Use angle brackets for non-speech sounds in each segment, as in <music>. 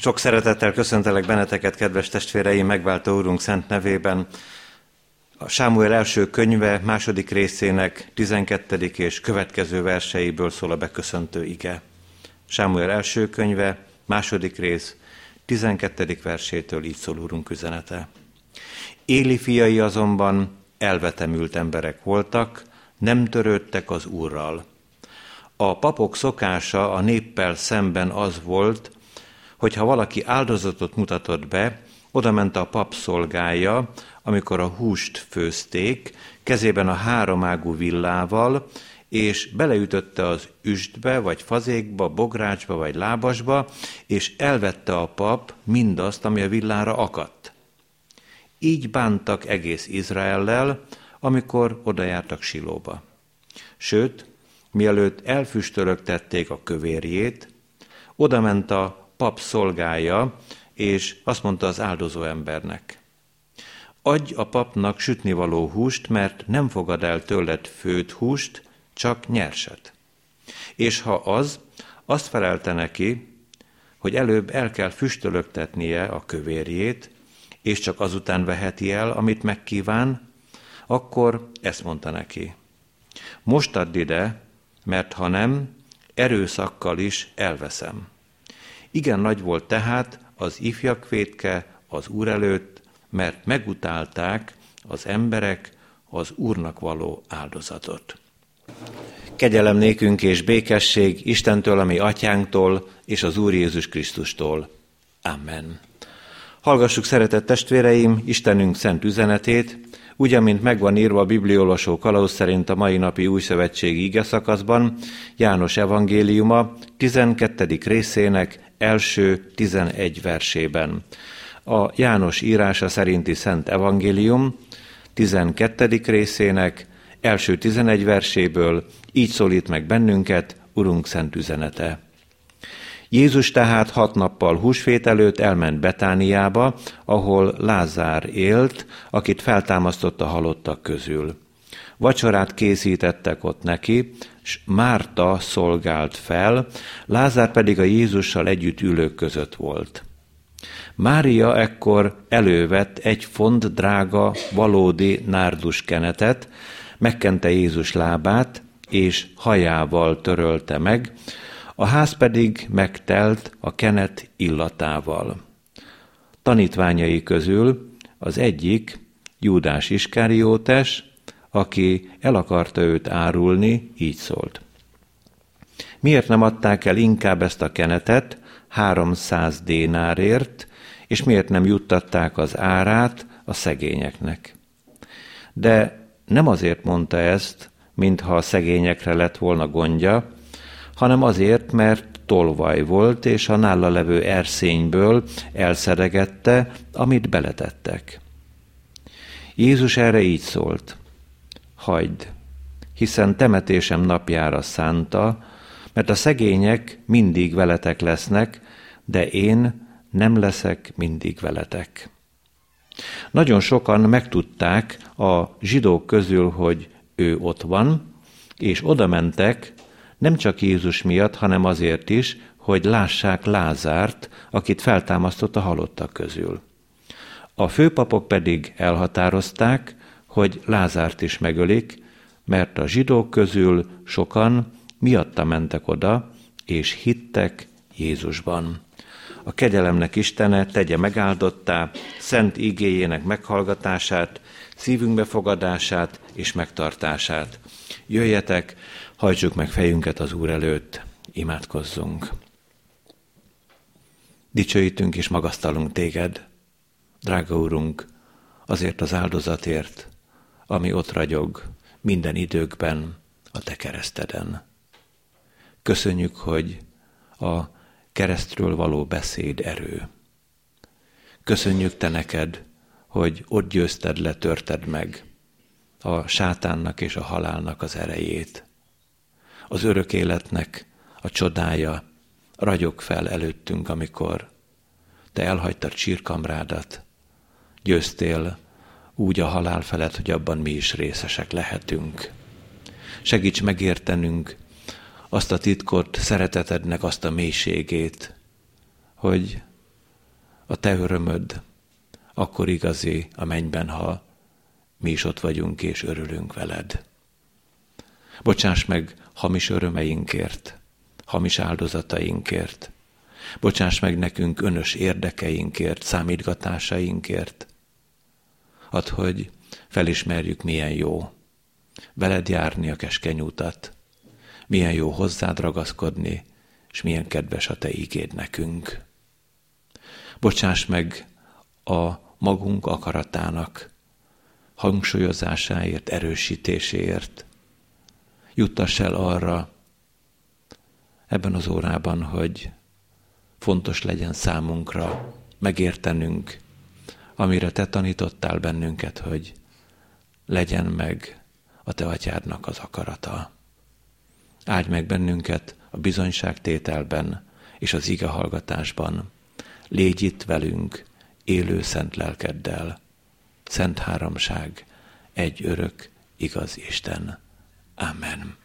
Sok szeretettel köszöntelek benneteket, kedves testvéreim, megváltó úrunk szent nevében. A Sámuel első könyve második részének 12. és következő verseiből szól a beköszöntő ige. Sámuel első könyve, második rész, 12. versétől így szól úrunk üzenete. Éli fiai azonban elvetemült emberek voltak, nem törődtek az úrral. A papok szokása a néppel szemben az volt, hogy ha valaki áldozatot mutatott be, oda ment a pap szolgája, amikor a húst főzték, kezében a háromágú villával, és beleütötte az üstbe, vagy fazékba, bográcsba, vagy lábasba, és elvette a pap mindazt, ami a villára akadt. Így bántak egész Izraellel, amikor odajártak Silóba. Sőt, mielőtt elfüstölögtették a kövérjét, odament a pap szolgája, és azt mondta az áldozó embernek, adj a papnak sütnivaló húst, mert nem fogad el tőled főt húst, csak nyerset. És ha az, azt felelte neki, hogy előbb el kell füstölögtetnie a kövérjét, és csak azután veheti el, amit megkíván, akkor ezt mondta neki. Most add ide, mert ha nem, erőszakkal is elveszem. Igen nagy volt tehát az ifjak vétke az Úr előtt, mert megutálták az emberek az Úrnak való áldozatot. Kegyelem nékünk és békesség Istentől, ami atyánktól, és az Úr Jézus Krisztustól. Amen. Hallgassuk, szeretett testvéreim, Istenünk szent üzenetét, úgy, amint megvan írva a bibliolvasó kalauz szerint a mai napi új szövetségi ige szakaszban, János evangéliuma 12. részének első 11 versében. A János írása szerinti Szent Evangélium 12. részének első 11 verséből így szólít meg bennünket Urunk szent üzenete. Jézus tehát hat nappal húsvét előtt elment Betániába, ahol Lázár élt, akit feltámasztott a halottak közül. Vacsorát készítettek ott neki, s Márta szolgált fel, Lázár pedig a Jézussal együtt ülők között volt. Mária ekkor elővett egy font drága, valódi nárdus kenetet, megkente Jézus lábát, és hajával törölte meg, a ház pedig megtelt a kenet illatával. Tanítványai közül az egyik, Júdás Iskáriótes, aki el akarta őt árulni, így szólt. Miért nem adták el inkább ezt a kenetet 300 dénárért, és miért nem juttatták az árát a szegényeknek? De nem azért mondta ezt, mintha a szegényekre lett volna gondja, hanem azért, mert tolvaj volt, és a nála levő erszényből elszeregette, amit beletettek. Jézus erre így szólt hagyd, hiszen temetésem napjára szánta, mert a szegények mindig veletek lesznek, de én nem leszek mindig veletek. Nagyon sokan megtudták a zsidók közül, hogy ő ott van, és oda mentek, nem csak Jézus miatt, hanem azért is, hogy lássák Lázárt, akit feltámasztott a halottak közül. A főpapok pedig elhatározták, hogy Lázárt is megölik, mert a zsidók közül sokan miatta mentek oda, és hittek Jézusban. A kegyelemnek Istene tegye megáldottá, szent igéjének meghallgatását, szívünk befogadását és megtartását. Jöjjetek, hajtsuk meg fejünket az Úr előtt, imádkozzunk. Dicsőítünk és magasztalunk téged, drága Úrunk, azért az áldozatért, ami ott ragyog minden időkben a te kereszteden. Köszönjük, hogy a keresztről való beszéd erő. Köszönjük te neked, hogy ott győzted le, törted meg a sátánnak és a halálnak az erejét. Az örök életnek a csodája ragyog fel előttünk, amikor te elhagytad sírkamrádat, győztél úgy a halál felett, hogy abban mi is részesek lehetünk. Segíts megértenünk azt a titkot, szeretetednek azt a mélységét, hogy a te örömöd, akkor igazi a mennyben, ha mi is ott vagyunk és örülünk veled. Bocsáss meg hamis örömeinkért, hamis áldozatainkért. Bocsáss meg nekünk önös érdekeinkért, számítgatásainkért. Add, hogy felismerjük, milyen jó veled járni a keskeny utat, milyen jó hozzád ragaszkodni, és milyen kedves a te ígéd nekünk. Bocsáss meg a magunk akaratának, hangsúlyozásáért, erősítéséért. Juttass el arra ebben az órában, hogy fontos legyen számunkra megértenünk, amire te tanítottál bennünket, hogy legyen meg a te atyádnak az akarata. Áldj meg bennünket a bizonyságtételben és az ige hallgatásban. Légy itt velünk, élő szent lelkeddel. Szent háromság, egy örök, igaz Isten. Amen.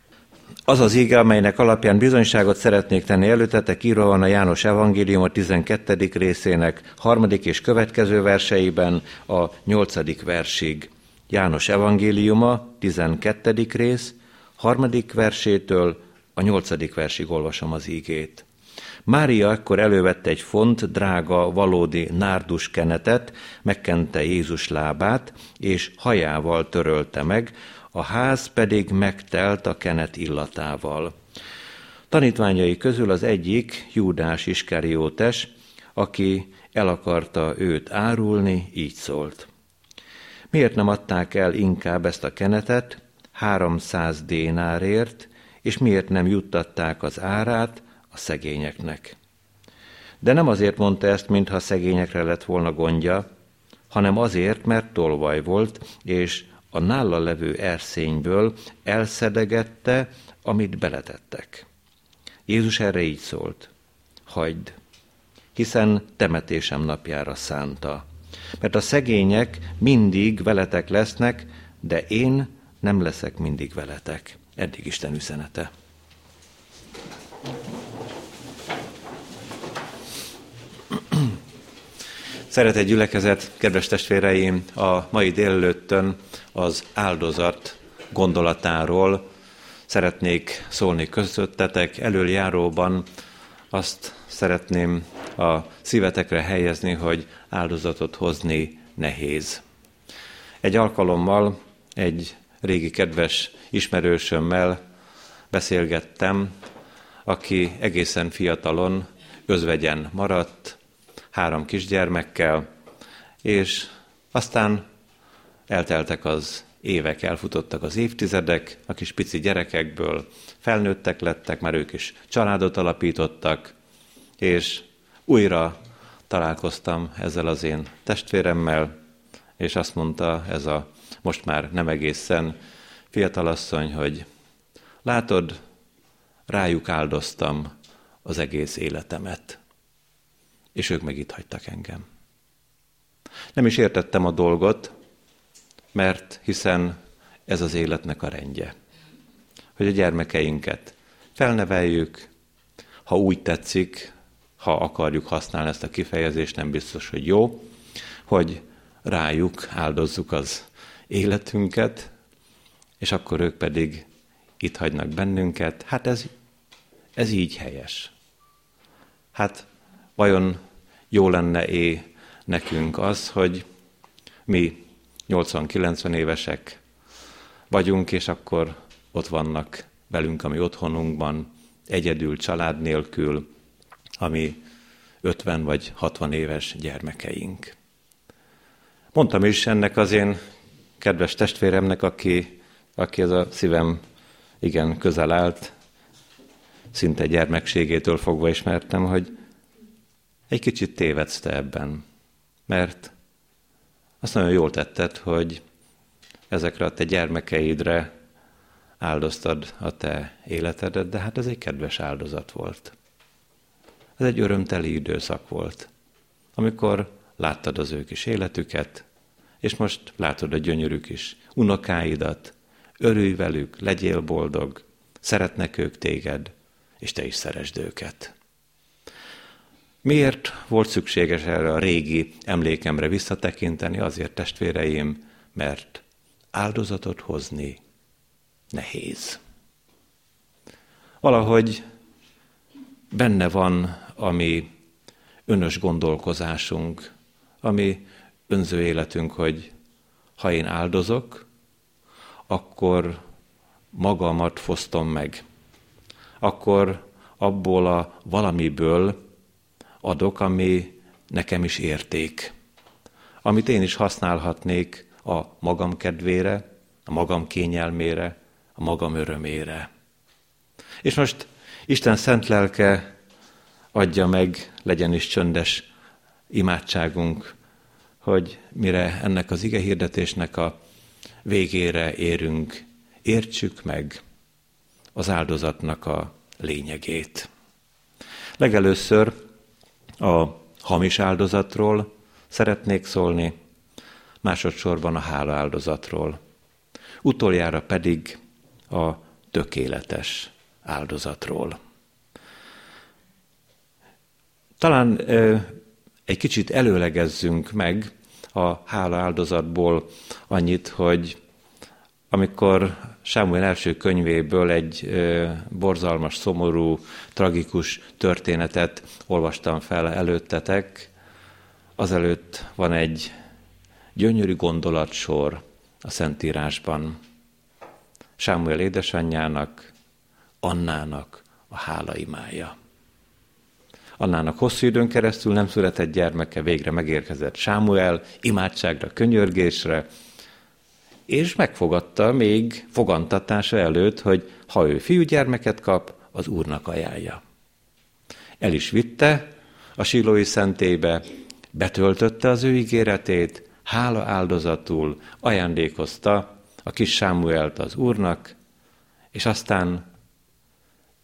Az az ige, amelynek alapján bizonyságot szeretnék tenni előtetek, írva van a János Evangélium a 12. részének harmadik és következő verseiben a nyolcadik versig. János Evangéliuma, 12. rész, harmadik versétől a nyolcadik versig olvasom az ígét. Mária akkor elővette egy font, drága, valódi nárdus kenetet, megkente Jézus lábát, és hajával törölte meg, a ház pedig megtelt a kenet illatával. Tanítványai közül az egyik, Júdás Iskariótes, aki el akarta őt árulni, így szólt. Miért nem adták el inkább ezt a kenetet 300 dénárért, és miért nem juttatták az árát a szegényeknek? De nem azért mondta ezt, mintha szegényekre lett volna gondja, hanem azért, mert tolvaj volt, és a nála levő erszényből elszedegette, amit beletettek. Jézus erre így szólt, hagyd, hiszen temetésem napjára szánta mert a szegények mindig veletek lesznek, de én nem leszek mindig veletek. Eddig Isten üzenete. Szeretett gyülekezet, kedves testvéreim, a mai délelőttön az áldozat gondolatáról szeretnék szólni közöttetek. Előjáróban azt szeretném a szívetekre helyezni, hogy áldozatot hozni nehéz. Egy alkalommal egy régi kedves ismerősömmel beszélgettem, aki egészen fiatalon özvegyen maradt, három kisgyermekkel, és aztán elteltek az évek, elfutottak az évtizedek, a kis pici gyerekekből felnőttek lettek, már ők is családot alapítottak, és újra találkoztam ezzel az én testvéremmel, és azt mondta ez a most már nem egészen fiatalasszony, hogy látod, rájuk áldoztam az egész életemet, és ők meg itt hagytak engem. Nem is értettem a dolgot, mert hiszen ez az életnek a rendje. Hogy a gyermekeinket felneveljük, ha úgy tetszik, ha akarjuk használni ezt a kifejezést, nem biztos, hogy jó, hogy rájuk áldozzuk az életünket, és akkor ők pedig itt hagynak bennünket. Hát ez, ez így helyes. Hát vajon jó lenne-é nekünk az, hogy mi 80-90 évesek vagyunk, és akkor ott vannak velünk a mi otthonunkban, egyedül, család nélkül, ami 50 vagy 60 éves gyermekeink. Mondtam is ennek az én kedves testvéremnek, aki, aki ez a szívem igen közel állt, szinte gyermekségétől fogva ismertem, hogy egy kicsit tévedsz te ebben, mert azt nagyon jól tetted, hogy ezekre a te gyermekeidre áldoztad a te életedet, de hát ez egy kedves áldozat volt. Ez egy örömteli időszak volt, amikor láttad az ő kis életüket, és most látod a gyönyörű kis unokáidat, örülj velük, legyél boldog, szeretnek ők téged, és te is szeresd őket. Miért volt szükséges erre a régi emlékemre visszatekinteni? Azért, testvéreim, mert áldozatot hozni nehéz. Valahogy benne van a mi önös gondolkozásunk, ami önző életünk, hogy ha én áldozok, akkor magamat fosztom meg. Akkor abból a valamiből adok, ami nekem is érték. Amit én is használhatnék a magam kedvére, a magam kényelmére, a magam örömére. És most Isten szent lelke adja meg, legyen is csöndes imádságunk, hogy mire ennek az ige hirdetésnek a végére érünk, értsük meg az áldozatnak a lényegét. Legelőször a hamis áldozatról szeretnék szólni, másodszorban a hála áldozatról, utoljára pedig a tökéletes áldozatról. Talán egy kicsit előlegezzünk meg a hála áldozatból annyit, hogy amikor Sámuel első könyvéből egy borzalmas, szomorú, tragikus történetet olvastam fel előttetek, azelőtt van egy gyönyörű gondolatsor a Szentírásban. Sámuel édesanyjának, Annának a hálaimája. Annának hosszú időn keresztül nem született gyermeke, végre megérkezett Sámuel imádságra, könyörgésre, és megfogadta még fogantatása előtt, hogy ha ő fiúgyermeket kap, az úrnak ajánlja. El is vitte a silói szentébe, betöltötte az ő ígéretét, hála áldozatul ajándékozta a kis Sámuelt az úrnak, és aztán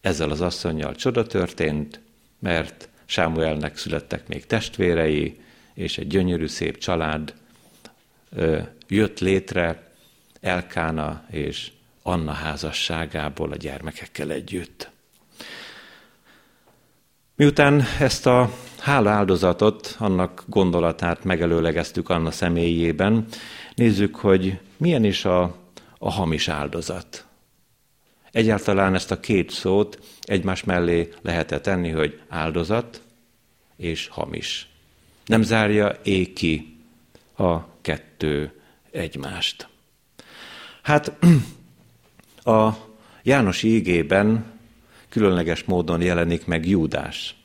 ezzel az asszonyjal csoda történt, mert Sámuelnek születtek még testvérei, és egy gyönyörű szép család ö, jött létre Elkána és Anna házasságából a gyermekekkel együtt. Miután ezt a hála áldozatot, annak gondolatát megelőlegeztük Anna személyében, nézzük, hogy milyen is a, a hamis áldozat. Egyáltalán ezt a két szót egymás mellé lehet tenni, hogy áldozat és hamis. Nem zárja é ki a kettő egymást. Hát <clears throat> a János ígében különleges módon jelenik meg Júdás.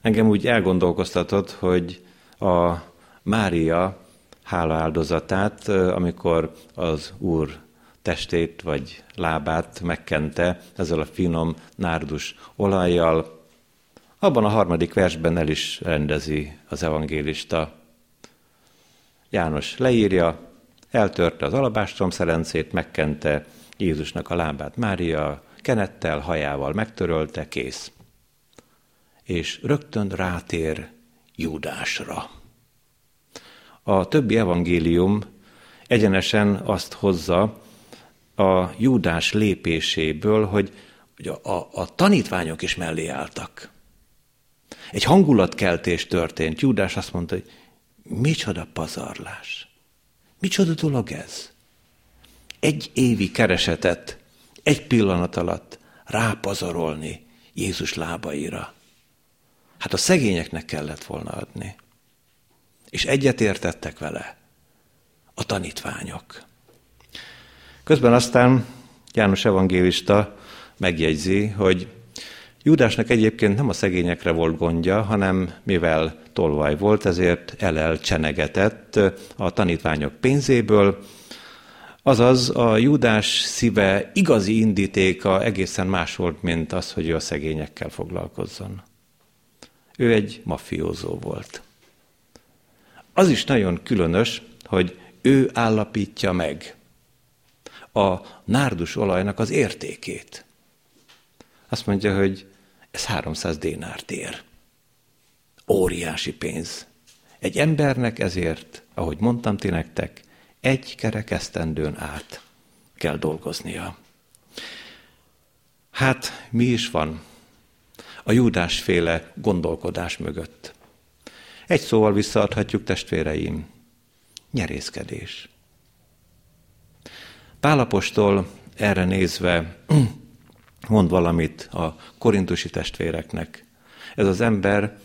Engem úgy elgondolkoztatott, hogy a Mária hála áldozatát, amikor az Úr testét vagy lábát megkente ezzel a finom nárdus olajjal. Abban a harmadik versben el is rendezi az evangélista. János leírja, eltörte az alabástrom szerencét, megkente Jézusnak a lábát Mária, kenettel, hajával megtörölte, kész. És rögtön rátér Júdásra. A többi evangélium egyenesen azt hozza, a Júdás lépéséből, hogy, hogy a, a, a tanítványok is mellé álltak. Egy hangulatkeltés történt. Júdás azt mondta, hogy micsoda pazarlás. Micsoda dolog ez? Egy évi keresetet egy pillanat alatt rápazarolni Jézus lábaira. Hát a szegényeknek kellett volna adni. És egyetértettek vele a tanítványok. Közben aztán János evangélista megjegyzi, hogy Júdásnak egyébként nem a szegényekre volt gondja, hanem mivel tolvaj volt, ezért elel csenegetett a tanítványok pénzéből, Azaz a Júdás szíve igazi indítéka egészen más volt, mint az, hogy ő a szegényekkel foglalkozzon. Ő egy mafiózó volt. Az is nagyon különös, hogy ő állapítja meg a nárdus olajnak az értékét. Azt mondja, hogy ez 300 dénárt ér. Óriási pénz. Egy embernek ezért, ahogy mondtam ti nektek, egy kerekesztendőn át kell dolgoznia. Hát mi is van? a júdásféle gondolkodás mögött. Egy szóval visszaadhatjuk, testvéreim, nyerészkedés. Pálapostól erre nézve mond valamit a korintusi testvéreknek. Ez az ember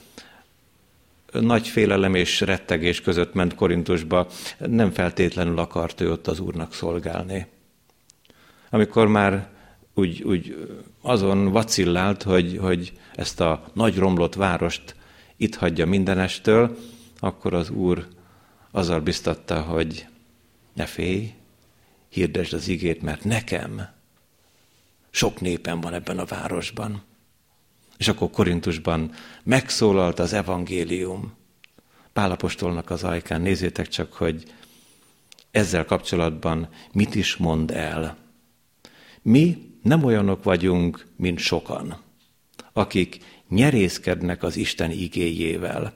nagy félelem és rettegés között ment Korintusba, nem feltétlenül akart ő ott az Úrnak szolgálni. Amikor már úgy, úgy azon vacillált, hogy, hogy ezt a nagy romlott várost itt hagyja mindenestől, akkor az Úr azzal biztatta, hogy ne félj, hirdesd az igét, mert nekem sok népem van ebben a városban. És akkor Korintusban megszólalt az evangélium. Pálapostolnak az ajkán, nézzétek csak, hogy ezzel kapcsolatban mit is mond el. Mi nem olyanok vagyunk, mint sokan, akik nyerészkednek az Isten igéjével,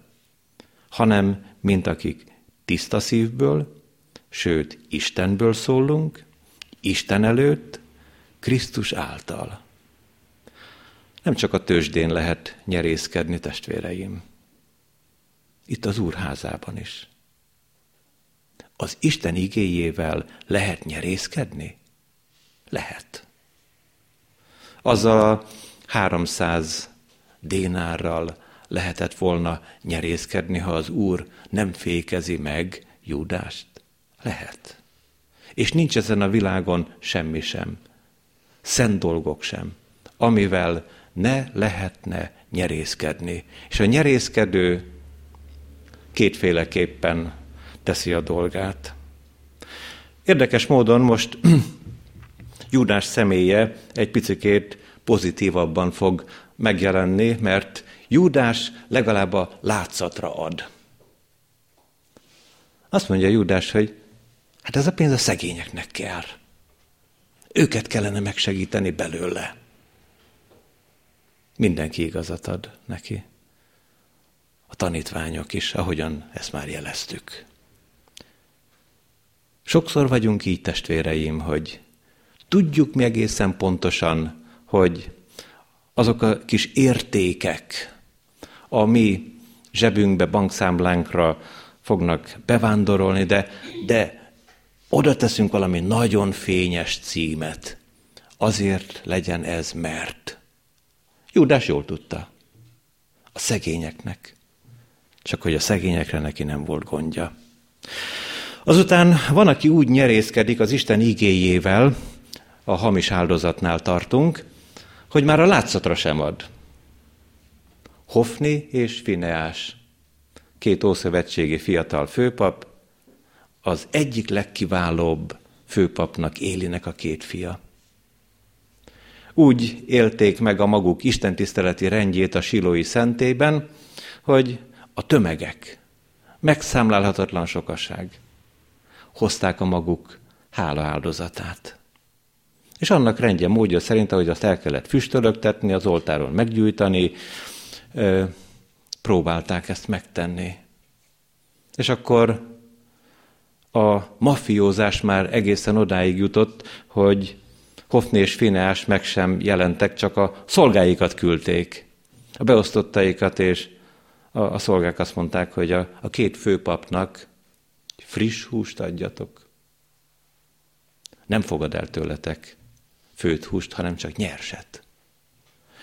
hanem mint akik tiszta szívből, sőt Istenből szólunk, Isten előtt, Krisztus által. Nem csak a tőzsdén lehet nyerészkedni, testvéreim. Itt az úrházában is. Az Isten igéjével lehet nyerészkedni? Lehet. Azzal a 300 dénárral lehetett volna nyerészkedni, ha az Úr nem fékezi meg Júdást? Lehet. És nincs ezen a világon semmi sem, szent dolgok sem, amivel ne lehetne nyerészkedni. És a nyerészkedő kétféleképpen teszi a dolgát. Érdekes módon most <clears throat> Júdás személye egy picikét pozitívabban fog megjelenni, mert Júdás legalább a látszatra ad. Azt mondja Júdás, hogy hát ez a pénz a szegényeknek kell. Őket kellene megsegíteni belőle. Mindenki igazat ad neki. A tanítványok is, ahogyan ezt már jeleztük. Sokszor vagyunk így, testvéreim, hogy tudjuk mi egészen pontosan, hogy azok a kis értékek, a mi zsebünkbe, bankszámlánkra fognak bevándorolni, de, de oda teszünk valami nagyon fényes címet. Azért legyen ez, mert. Júdás jól tudta. A szegényeknek. Csak hogy a szegényekre neki nem volt gondja. Azután van, aki úgy nyerészkedik az Isten igéjével, a hamis áldozatnál tartunk, hogy már a látszatra sem ad. Hofni és Fineás, két ószövetségi fiatal főpap, az egyik legkiválóbb főpapnak Élinek a két fia. Úgy élték meg a maguk istentiszteleti rendjét a silói szentében, hogy a tömegek, megszámlálhatatlan sokaság hozták a maguk hála áldozatát. És annak rendje módja szerint, ahogy azt el kellett füstölögtetni, az oltáron meggyújtani, próbálták ezt megtenni. És akkor a mafiózás már egészen odáig jutott, hogy Hofni és Fineás meg sem jelentek, csak a szolgáikat küldték, a beosztottaikat, és a, a szolgák azt mondták, hogy a, a két főpapnak friss húst adjatok. Nem fogad el tőletek főt húst, hanem csak nyerset.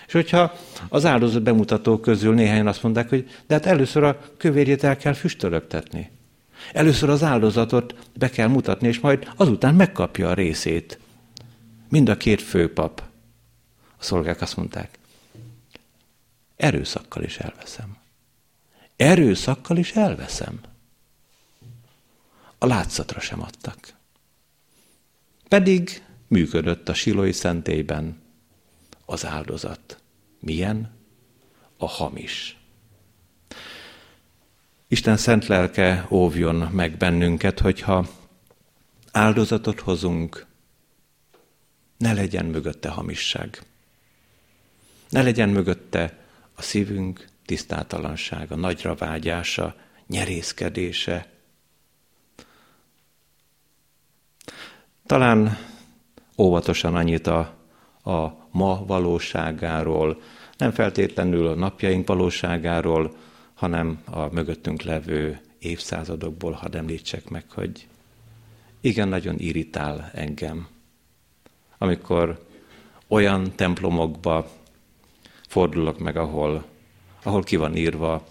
És hogyha az áldozat bemutató közül néhányan azt mondták, hogy de hát először a kövérjét el kell füstölögtetni. Először az áldozatot be kell mutatni, és majd azután megkapja a részét. Mind a két főpap. A szolgák azt mondták, erőszakkal is elveszem. Erőszakkal is elveszem. A látszatra sem adtak. Pedig működött a silói szentélyben az áldozat. Milyen? A hamis. Isten szent lelke óvjon meg bennünket, hogyha áldozatot hozunk, ne legyen mögötte hamisság. Ne legyen mögötte a szívünk tisztátalansága, nagyra vágyása, nyerészkedése. Talán óvatosan annyit a, a ma valóságáról Nem feltétlenül a napjaink valóságáról, hanem a mögöttünk levő évszázadokból, hadd említsek meg, hogy igen, nagyon irritál engem, amikor olyan templomokba fordulok meg, ahol, ahol ki van írva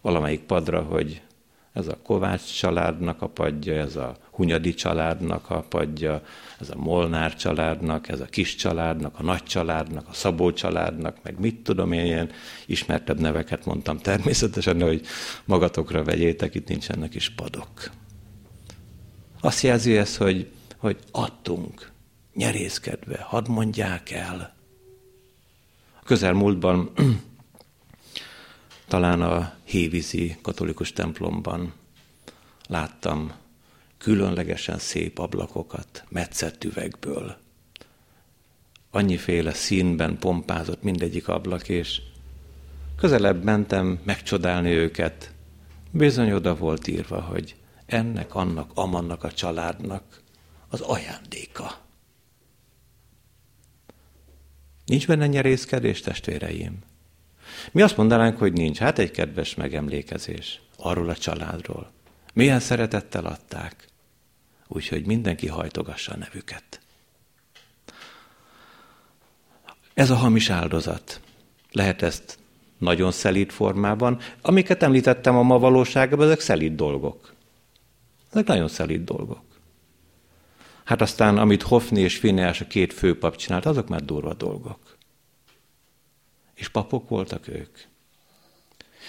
valamelyik padra, hogy ez a Kovács családnak a padja, ez a Hunyadi családnak a padja, ez a Molnár családnak, ez a kis családnak, a nagy családnak, a Szabó családnak, meg mit tudom én, ilyen ismertebb neveket mondtam természetesen, hogy magatokra vegyétek, itt nincsenek is padok. Azt jelzi ez, hogy, hogy adtunk, nyerészkedve, hadd mondják el. A közelmúltban <clears throat> talán a Hévízi katolikus templomban láttam különlegesen szép ablakokat, metszett üvegből. Annyiféle színben pompázott mindegyik ablak, és közelebb mentem megcsodálni őket. Bizony oda volt írva, hogy ennek, annak, amannak a családnak az ajándéka. Nincs benne nyerészkedés, testvéreim? Mi azt mondanánk, hogy nincs. Hát egy kedves megemlékezés arról a családról. Milyen szeretettel adták. Úgyhogy mindenki hajtogassa a nevüket. Ez a hamis áldozat. Lehet ezt nagyon szelíd formában. Amiket említettem a ma valóságban, ezek szelíd dolgok. Ezek nagyon szelíd dolgok. Hát aztán, amit Hofni és Fineás a két főpap csinált, azok már durva dolgok. És papok voltak ők.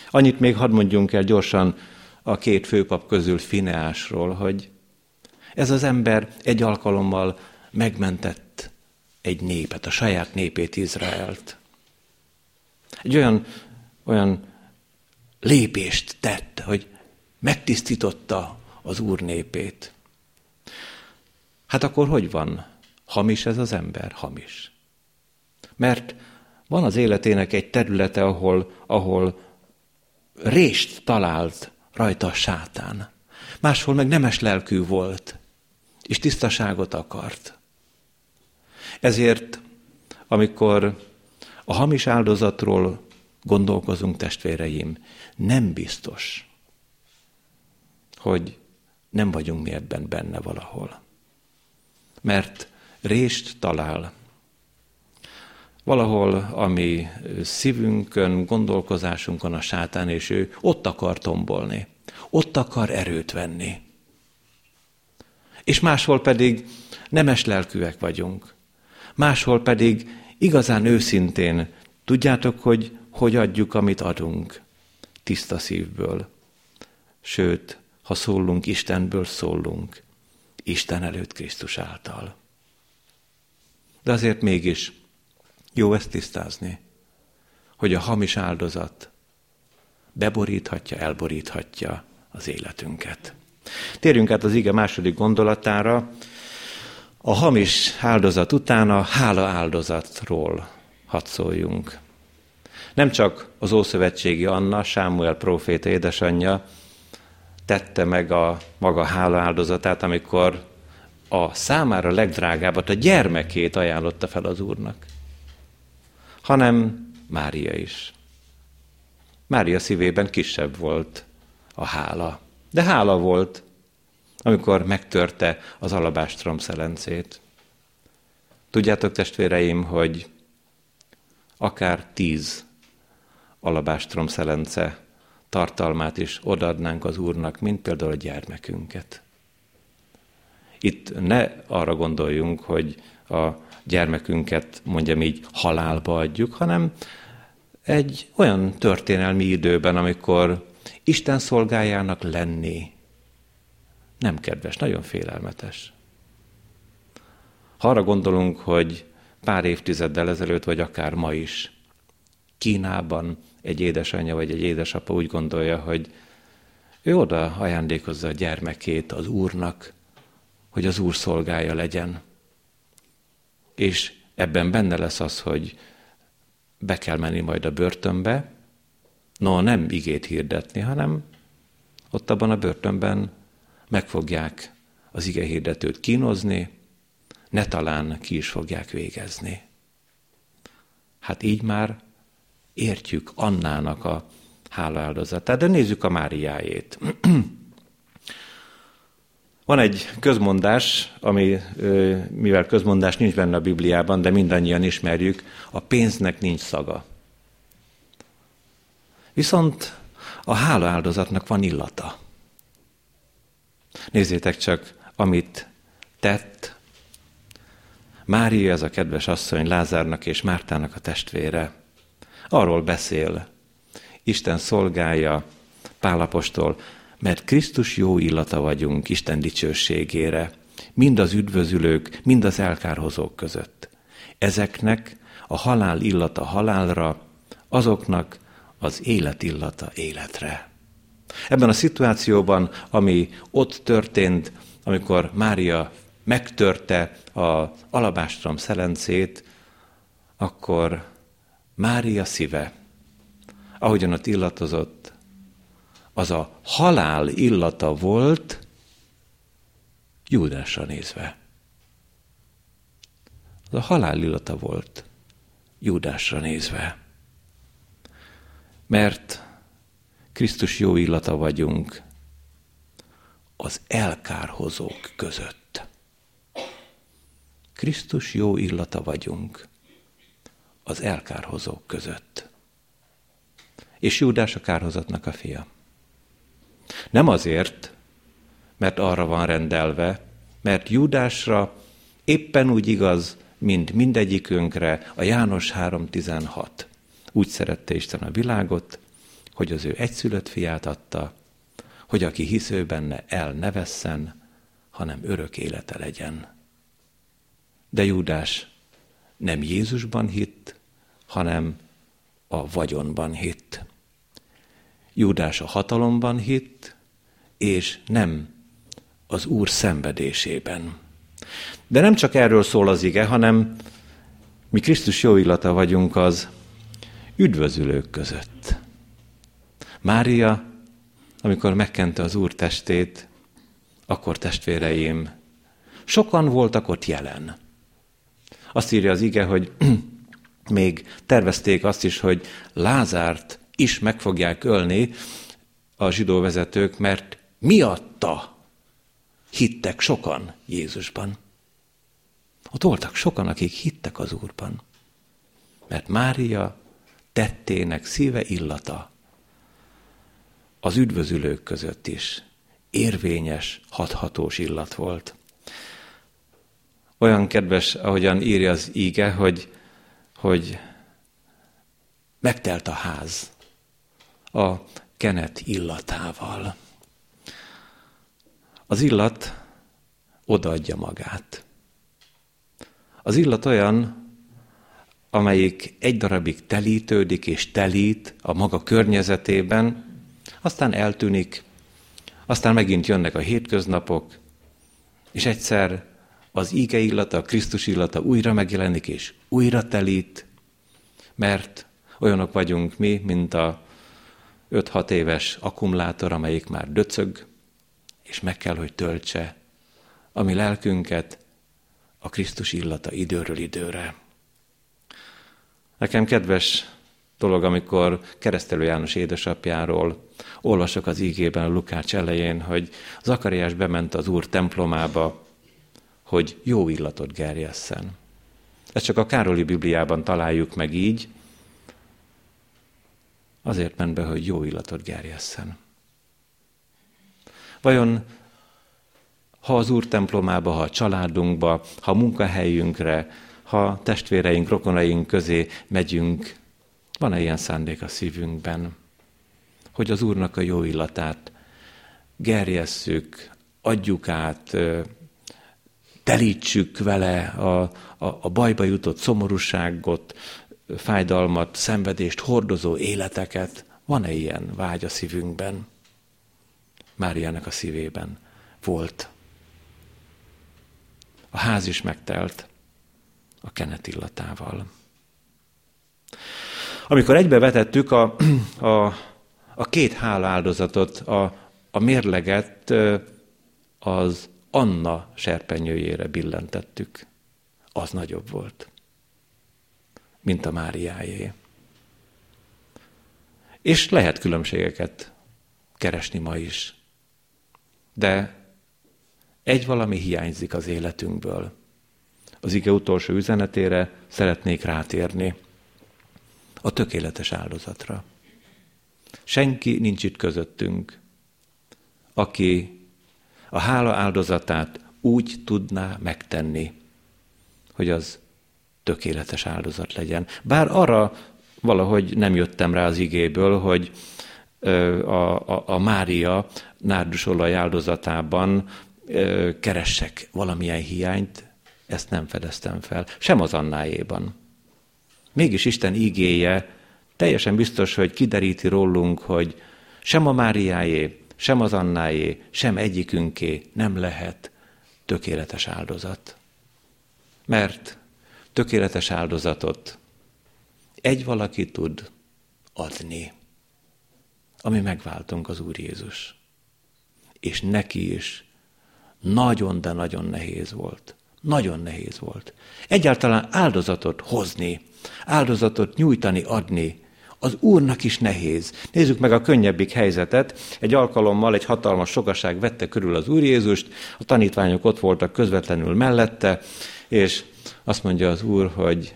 Annyit még hadd mondjunk el gyorsan a két főpap közül Fineásról, hogy ez az ember egy alkalommal megmentett egy népet, a saját népét, Izraelt. Egy olyan, olyan lépést tett, hogy megtisztította az Úr népét. Hát akkor hogy van? Hamis ez az ember? Hamis. Mert van az életének egy területe, ahol, ahol rést talált rajta a sátán. Máshol meg nemes lelkű volt, és tisztaságot akart. Ezért, amikor a hamis áldozatról gondolkozunk, testvéreim, nem biztos, hogy nem vagyunk mi ebben benne valahol. Mert rést talál. Valahol, ami szívünkön, gondolkozásunkon a sátán, és ő ott akar tombolni, ott akar erőt venni. És máshol pedig nemes lelkűek vagyunk. Máshol pedig igazán őszintén tudjátok, hogy hogy adjuk, amit adunk. Tiszta szívből. Sőt, ha szólunk Istenből, szólunk. Isten előtt Krisztus által. De azért mégis jó ezt tisztázni, hogy a hamis áldozat beboríthatja, elboríthatja az életünket. Térjünk át az ige második gondolatára. A hamis áldozat után a hála áldozatról hadd szóljunk. Nem csak az Ószövetségi Anna, Sámuel próféta édesanyja tette meg a maga hála áldozatát, amikor a számára legdrágábbat, a gyermekét ajánlotta fel az Úrnak, hanem Mária is. Mária szívében kisebb volt a hála. De hála volt, amikor megtörte az alabástrom szelencét. Tudjátok, testvéreim, hogy akár tíz alabástrom szelence tartalmát is odaadnánk az Úrnak, mint például a gyermekünket. Itt ne arra gondoljunk, hogy a gyermekünket mondjam így halálba adjuk, hanem egy olyan történelmi időben, amikor Isten szolgájának lenni nem kedves, nagyon félelmetes. Ha arra gondolunk, hogy pár évtizeddel ezelőtt, vagy akár ma is, Kínában egy édesanyja vagy egy édesapa úgy gondolja, hogy ő oda ajándékozza a gyermekét az úrnak, hogy az úr szolgája legyen. És ebben benne lesz az, hogy be kell menni majd a börtönbe, no nem igét hirdetni, hanem ott abban a börtönben meg fogják az ige hirdetőt kínozni, ne talán ki is fogják végezni. Hát így már értjük Annának a hálaáldozatát, de nézzük a Máriájét. <clears throat> Van egy közmondás, ami, mivel közmondás nincs benne a Bibliában, de mindannyian ismerjük, a pénznek nincs szaga. Viszont a hálaáldozatnak van illata. Nézzétek csak, amit tett. Mária, ez a kedves asszony, Lázárnak és Mártának a testvére. Arról beszél, Isten szolgája, Pálapostól, mert Krisztus jó illata vagyunk Isten dicsőségére, mind az üdvözülők, mind az elkárhozók között. Ezeknek a halál illata halálra, azoknak az élet illata életre. Ebben a szituációban, ami ott történt, amikor Mária megtörte az alabástrom szelencét, akkor Mária szíve, ahogyan ott illatozott, az a halál illata volt Júdásra nézve. Az a halál illata volt Júdásra nézve. Mert Krisztus jó illata vagyunk az elkárhozók között. Krisztus jó illata vagyunk az elkárhozók között. És Júdás a kárhozatnak a fia. Nem azért, mert arra van rendelve, mert Júdásra éppen úgy igaz, mint mindegyikünkre a János 3.16. Úgy szerette Isten a világot, hogy az ő egyszülött fiát adta, hogy aki hisz ő benne el ne vesszen, hanem örök élete legyen. De Júdás nem Jézusban hitt, hanem a vagyonban hitt. Júdás a hatalomban hitt, és nem az Úr szenvedésében. De nem csak erről szól az ige, hanem mi Krisztus jó illata vagyunk az üdvözülők között. Mária, amikor megkente az Úr testét, akkor testvéreim, sokan voltak ott jelen. Azt írja az ige, hogy <clears throat> még tervezték azt is, hogy Lázárt is meg fogják ölni a zsidó vezetők, mert miatta hittek sokan Jézusban. Ott voltak sokan, akik hittek az Úrban. Mert Mária tettének szíve illata az üdvözülők között is érvényes, hathatós illat volt. Olyan kedves, ahogyan írja az íge, hogy, hogy megtelt a ház a kenet illatával. Az illat odaadja magát. Az illat olyan, amelyik egy darabig telítődik és telít a maga környezetében, aztán eltűnik, aztán megint jönnek a hétköznapok, és egyszer az íge illata, a Krisztus illata újra megjelenik és újra telít, mert olyanok vagyunk mi, mint a 5-6 éves akkumulátor, amelyik már döcög, és meg kell, hogy töltse a mi lelkünket a Krisztus illata időről időre. Nekem kedves dolog, amikor keresztelő János édesapjáról olvasok az ígében a Lukács elején, hogy Zakariás bement az Úr templomába, hogy jó illatot gerjesszen. Ezt csak a Károli Bibliában találjuk meg így, azért ment be, hogy jó illatot gerjesszen. Vajon ha az Úr templomába, ha a családunkba, ha a munkahelyünkre, ha testvéreink, rokonaink közé megyünk, van-e ilyen szándék a szívünkben, hogy az Úrnak a jó illatát gerjesszük, adjuk át, telítsük vele a, a, a bajba jutott szomorúságot, fájdalmat, szenvedést hordozó életeket. Van-e ilyen vágy a szívünkben? Máriának a szívében volt. A ház is megtelt a kenet illatával. Amikor egybevetettük a, <clears throat> a, a két hála áldozatot, a, a mérleget az Anna serpenyőjére billentettük, az nagyobb volt, mint a Máriájé. És lehet különbségeket keresni ma is. De egy valami hiányzik az életünkből. Az ige utolsó üzenetére szeretnék rátérni. A tökéletes áldozatra. Senki nincs itt közöttünk, aki a hála áldozatát úgy tudná megtenni, hogy az tökéletes áldozat legyen. Bár arra valahogy nem jöttem rá az igéből, hogy a, a, a Mária nárdusolaj áldozatában keressek valamilyen hiányt, ezt nem fedeztem fel, sem az Annájéban. Mégis Isten igéje teljesen biztos, hogy kideríti rólunk, hogy sem a Máriájé, sem az Annájé, sem egyikünké nem lehet tökéletes áldozat. Mert tökéletes áldozatot egy valaki tud adni, ami megváltunk az Úr Jézus. És neki is nagyon, de nagyon nehéz volt. Nagyon nehéz volt. Egyáltalán áldozatot hozni, áldozatot nyújtani, adni, az Úrnak is nehéz. Nézzük meg a könnyebbik helyzetet. Egy alkalommal egy hatalmas sokaság vette körül az Úr Jézust, a tanítványok ott voltak közvetlenül mellette, és azt mondja az Úr, hogy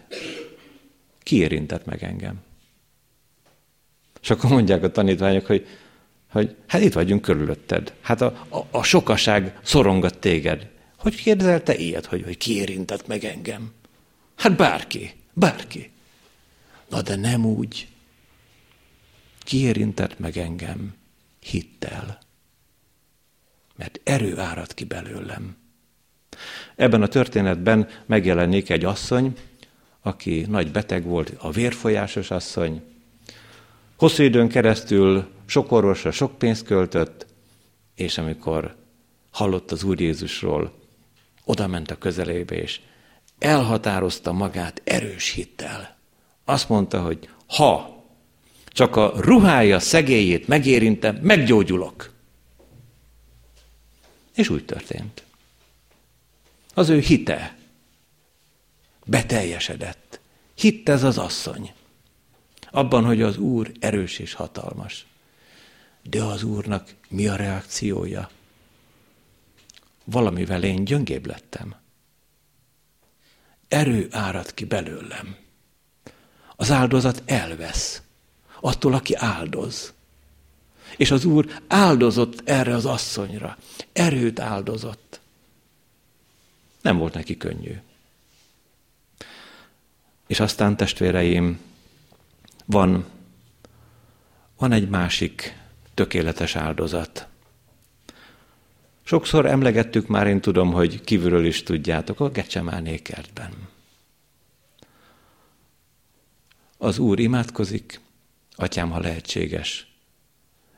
ki érintett meg engem? És akkor mondják a tanítványok, hogy, hogy hát itt vagyunk körülötted. Hát a, a, a sokaság szorongat téged. Hogy kérdezel te ilyet, hogy, hogy ki érintett meg engem? Hát bárki, bárki. Na de nem úgy. Ki érintett meg engem? Hittel. Mert erő árad ki belőlem. Ebben a történetben megjelenik egy asszony, aki nagy beteg volt, a vérfolyásos asszony. Hosszú időn keresztül sok orvosra sok pénzt költött, és amikor hallott az Úr Jézusról, oda ment a közelébe, és elhatározta magát erős hittel. Azt mondta, hogy ha csak a ruhája szegélyét megérintem, meggyógyulok. És úgy történt. Az ő hite beteljesedett. Hitt ez az asszony. Abban, hogy az Úr erős és hatalmas. De az Úrnak mi a reakciója? Valamivel én gyöngébb lettem. Erő árad ki belőlem. Az áldozat elvesz attól, aki áldoz. És az Úr áldozott erre az asszonyra. Erőt áldozott. Nem volt neki könnyű. És aztán testvéreim, van, van egy másik tökéletes áldozat. Sokszor emlegettük már, én tudom, hogy kívülről is tudjátok, a Gecsemáné kertben. Az Úr imádkozik, Atyám, ha lehetséges,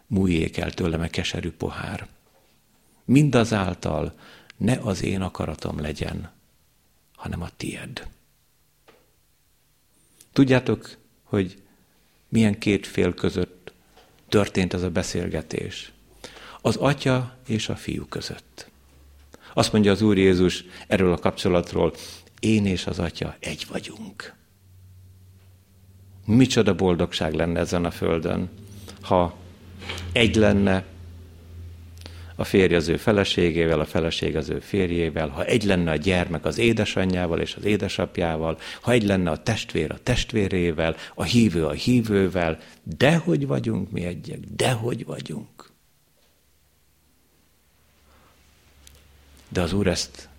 múljék el tőlem a keserű pohár. Mindazáltal ne az én akaratom legyen, hanem a tied. Tudjátok, hogy milyen két fél között történt ez a beszélgetés? Az atya és a fiú között. Azt mondja az Úr Jézus erről a kapcsolatról, én és az atya egy vagyunk. Micsoda boldogság lenne ezen a földön, ha egy lenne a férj az ő feleségével, a feleség az ő férjével, ha egy lenne a gyermek az édesanyjával és az édesapjával, ha egy lenne a testvér a testvérével, a hívő a hívővel, dehogy vagyunk mi egyek, dehogy vagyunk. De az Úr ezt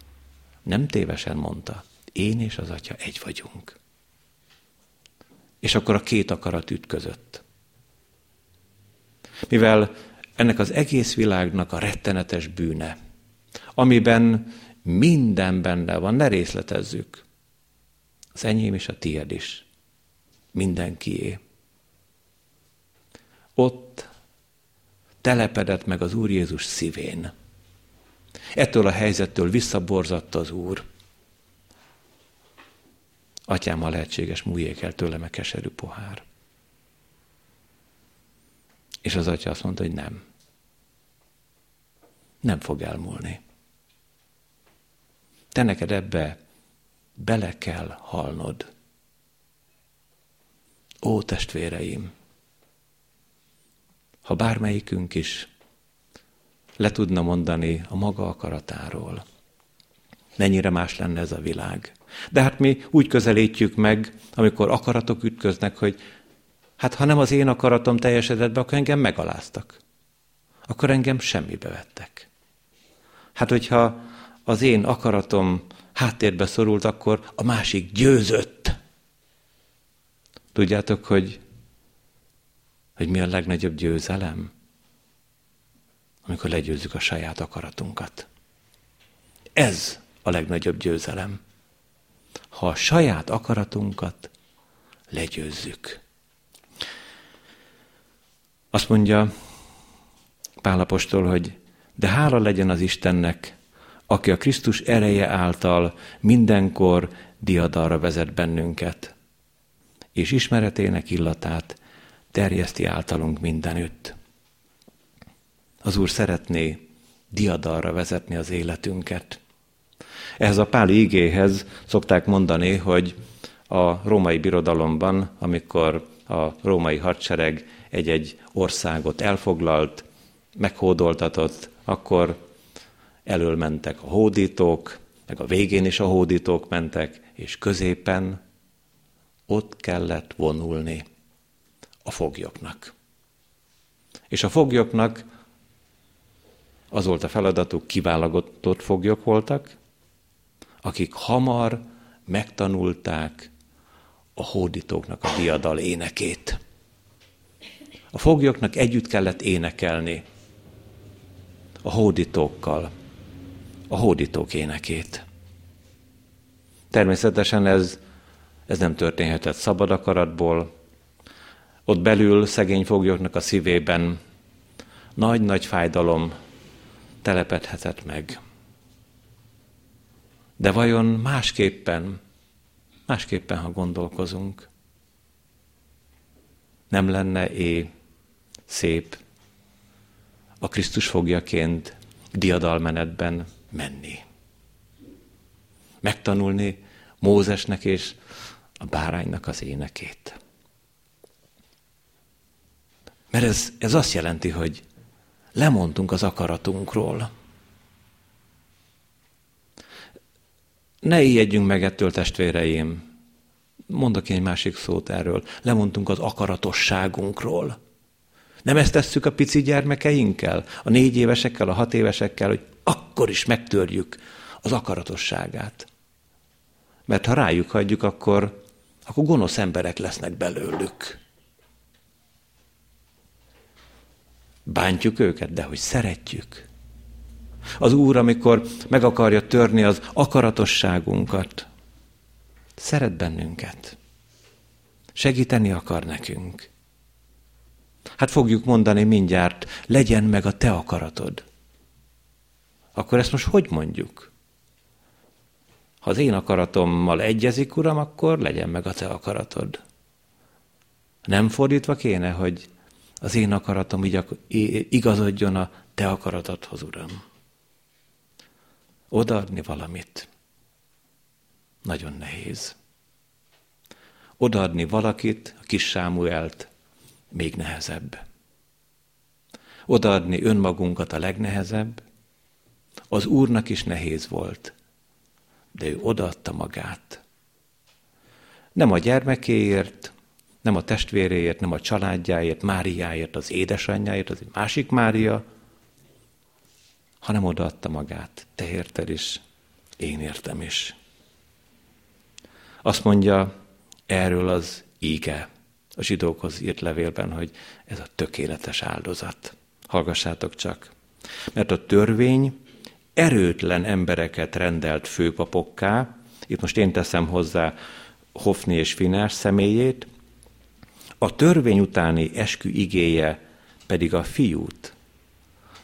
nem tévesen mondta. Én és az Atya egy vagyunk. És akkor a két akarat ütközött. Mivel ennek az egész világnak a rettenetes bűne, amiben minden benne van, ne részletezzük. Az enyém és a tiéd is. Mindenkié. Ott telepedett meg az Úr Jézus szívén. Ettől a helyzettől visszaborzatta az Úr. Atyám, ha lehetséges, múljék el tőlem a keserű pohár. És az atya azt mondta, hogy nem. Nem fog elmúlni. Te neked ebbe bele kell halnod. Ó, testvéreim! ha bármelyikünk is le tudna mondani a maga akaratáról. Mennyire más lenne ez a világ. De hát mi úgy közelítjük meg, amikor akaratok ütköznek, hogy hát ha nem az én akaratom teljesedett be, akkor engem megaláztak. Akkor engem semmibe vettek. Hát hogyha az én akaratom háttérbe szorult, akkor a másik győzött. Tudjátok, hogy, hogy mi a legnagyobb győzelem? Amikor legyőzzük a saját akaratunkat. Ez a legnagyobb győzelem. Ha a saját akaratunkat legyőzzük. Azt mondja Pálapostól, hogy de hála legyen az Istennek, aki a Krisztus ereje által mindenkor diadalra vezet bennünket, és ismeretének illatát terjeszti általunk mindenütt. Az Úr szeretné diadalra vezetni az életünket. Ehhez a páli igéhez szokták mondani, hogy a római birodalomban, amikor a római hadsereg egy-egy országot elfoglalt, meghódoltatott, akkor elől mentek a hódítók, meg a végén is a hódítók mentek, és középen ott kellett vonulni a foglyoknak. És a foglyoknak az volt a feladatuk, kiválogatott foglyok voltak, akik hamar megtanulták a hódítóknak a diadal énekét. A foglyoknak együtt kellett énekelni a hódítókkal a hódítók énekét. Természetesen ez, ez nem történhetett szabad akaratból. Ott belül szegény foglyoknak a szívében nagy-nagy fájdalom telepedhetett meg. De vajon másképpen, másképpen, ha gondolkozunk, nem lenne é szép a Krisztus fogjaként diadalmenetben menni. Megtanulni Mózesnek és a báránynak az énekét. Mert ez, ez azt jelenti, hogy lemondtunk az akaratunkról. Ne ijedjünk meg ettől, testvéreim. Mondok én egy másik szót erről. Lemondtunk az akaratosságunkról. Nem ezt tesszük a pici gyermekeinkkel, a négy évesekkel, a hat évesekkel, hogy akkor is megtörjük az akaratosságát. Mert ha rájuk hagyjuk, akkor, akkor gonosz emberek lesznek belőlük. Bántjuk őket, de hogy szeretjük. Az Úr, amikor meg akarja törni az akaratosságunkat, szeret bennünket. Segíteni akar nekünk. Hát fogjuk mondani mindjárt, legyen meg a te akaratod. Akkor ezt most hogy mondjuk? Ha az én akaratommal egyezik, Uram, akkor legyen meg a te akaratod. Nem fordítva kéne, hogy az én akaratom igazodjon a te akaratodhoz, Uram. Odaadni valamit. Nagyon nehéz. Odaadni valakit, a kis Sámuelt, még nehezebb. Odaadni önmagunkat a legnehezebb, az Úrnak is nehéz volt, de ő odaadta magát. Nem a gyermekéért, nem a testvéréért, nem a családjáért, Máriáért, az édesanyjáért, az egy másik Mária, hanem odaadta magát. Te érted is, én értem is. Azt mondja erről az íge a zsidókhoz írt levélben, hogy ez a tökéletes áldozat. Hallgassátok csak. Mert a törvény erőtlen embereket rendelt főpapokká, itt most én teszem hozzá Hofni és Finás személyét, a törvény utáni eskü igéje pedig a fiút,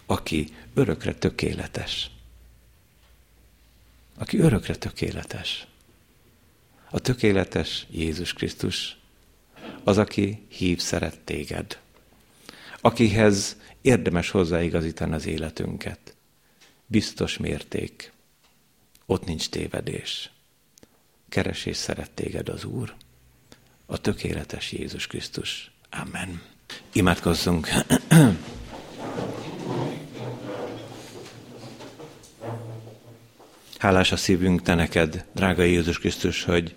aki örökre tökéletes. Aki örökre tökéletes. A tökéletes Jézus Krisztus, az, aki hív szeret téged, akihez érdemes hozzáigazítani az életünket biztos mérték. Ott nincs tévedés. Keres és szeret téged az Úr, a tökéletes Jézus Krisztus. Amen. Imádkozzunk! <clears throat> Hálás a szívünk te neked, drága Jézus Krisztus, hogy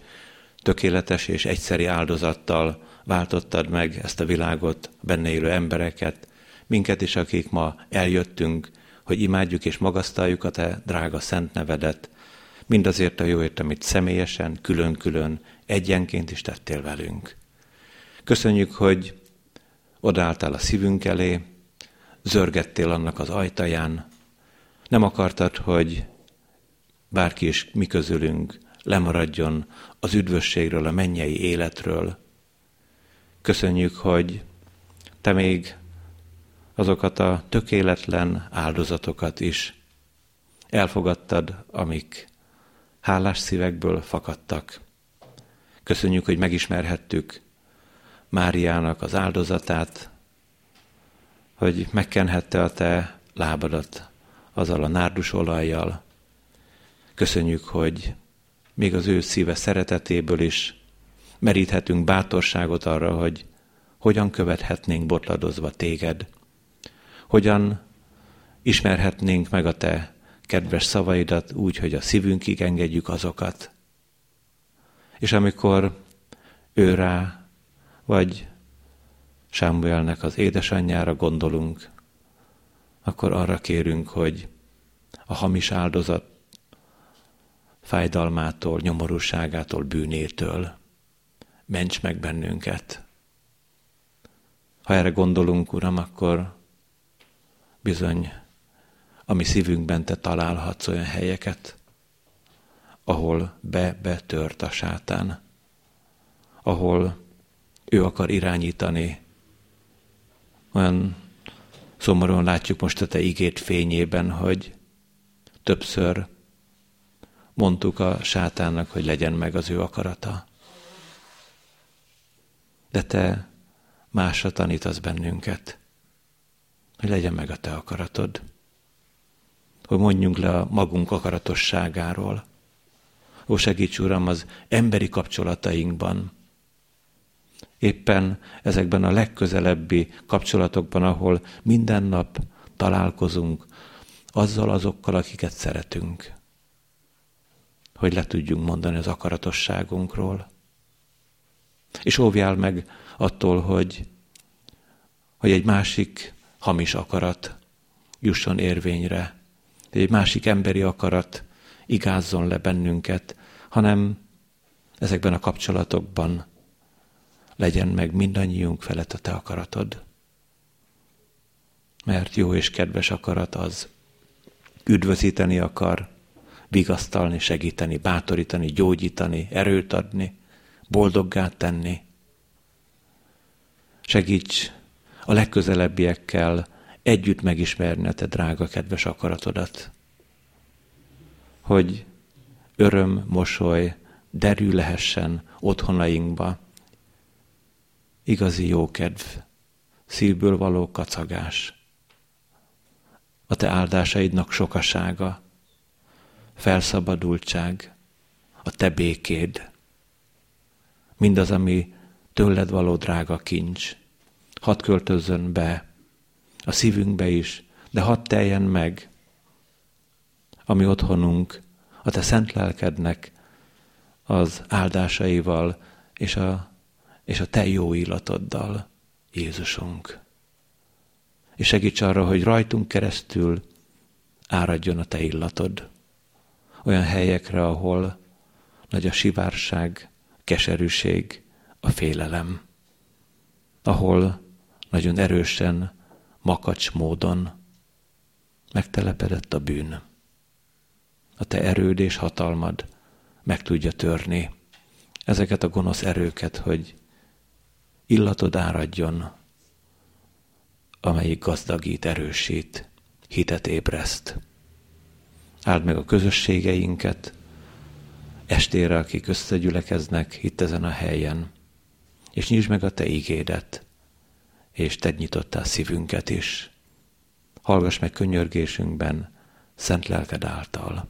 tökéletes és egyszeri áldozattal váltottad meg ezt a világot, benne élő embereket, minket is, akik ma eljöttünk, hogy imádjuk és magasztaljuk a te drága szent nevedet, mindazért a jóért, amit személyesen, külön-külön, egyenként is tettél velünk. Köszönjük, hogy odaálltál a szívünk elé, zörgettél annak az ajtaján, nem akartad, hogy bárki is mi közülünk lemaradjon az üdvösségről, a mennyei életről. Köszönjük, hogy te még azokat a tökéletlen áldozatokat is elfogadtad, amik hálás szívekből fakadtak. Köszönjük, hogy megismerhettük Máriának az áldozatát, hogy megkenhette a te lábadat azzal a nárdus olajjal. Köszönjük, hogy még az ő szíve szeretetéből is meríthetünk bátorságot arra, hogy hogyan követhetnénk botladozva téged, hogyan ismerhetnénk meg a te kedves szavaidat úgy, hogy a szívünkig engedjük azokat. És amikor ő rá, vagy Sámuelnek az édesanyjára gondolunk, akkor arra kérünk, hogy a hamis áldozat fájdalmától, nyomorúságától, bűnétől ments meg bennünket. Ha erre gondolunk, Uram, akkor bizony a mi szívünkben te találhatsz olyan helyeket, ahol be-betört a sátán, ahol ő akar irányítani. Olyan szomorúan látjuk most a te igét fényében, hogy többször mondtuk a sátánnak, hogy legyen meg az ő akarata. De te másra tanítasz bennünket, hogy legyen meg a te akaratod hogy mondjunk le a magunk akaratosságáról. Ó, segíts, Uram, az emberi kapcsolatainkban, éppen ezekben a legközelebbi kapcsolatokban, ahol minden nap találkozunk azzal azokkal, akiket szeretünk, hogy le tudjunk mondani az akaratosságunkról. És óvjál meg attól, hogy, hogy egy másik hamis akarat jusson érvényre, egy másik emberi akarat igázzon le bennünket, hanem ezekben a kapcsolatokban legyen meg mindannyiunk felett a te akaratod. Mert jó és kedves akarat az, üdvözíteni akar, vigasztalni, segíteni, bátorítani, gyógyítani, erőt adni, boldoggá tenni. Segíts a legközelebbiekkel együtt megismerni a te drága, kedves akaratodat. Hogy öröm, mosoly, derű lehessen otthonainkba, igazi jókedv, szívből való kacagás, a te áldásaidnak sokasága, felszabadultság, a te békéd, mindaz, ami tőled való drága kincs, hadd költözzön be a szívünkbe is, de hadd teljen meg, ami otthonunk, a te szent lelkednek az áldásaival és a, és a te jó illatoddal, Jézusunk. És segíts arra, hogy rajtunk keresztül áradjon a te illatod. Olyan helyekre, ahol nagy a sivárság, a keserűség, a félelem. Ahol nagyon erősen makacs módon megtelepedett a bűn. A te erőd és hatalmad meg tudja törni ezeket a gonosz erőket, hogy illatod áradjon, amelyik gazdagít, erősít, hitet ébreszt. Áld meg a közösségeinket, estére, akik összegyülekeznek itt ezen a helyen, és nyisd meg a te ígédet, és te nyitottál szívünket is. Hallgass meg könyörgésünkben, szent lelked által.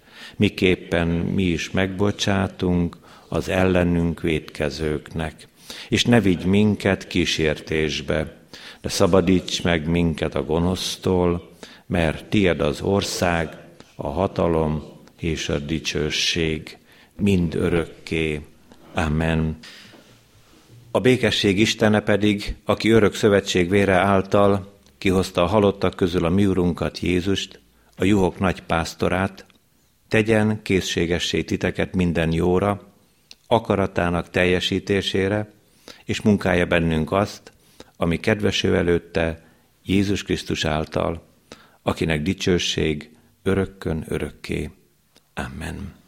miképpen mi is megbocsátunk az ellenünk védkezőknek. És ne vigy minket kísértésbe, de szabadíts meg minket a gonosztól, mert tied az ország, a hatalom és a dicsőség mind örökké. Amen. A békesség Istene pedig, aki örök szövetség vére által kihozta a halottak közül a mi urunkat Jézust, a juhok nagy pásztorát, tegyen készségessé titeket minden jóra, akaratának teljesítésére, és munkálja bennünk azt, ami kedveső előtte Jézus Krisztus által, akinek dicsőség örökkön örökké. Amen.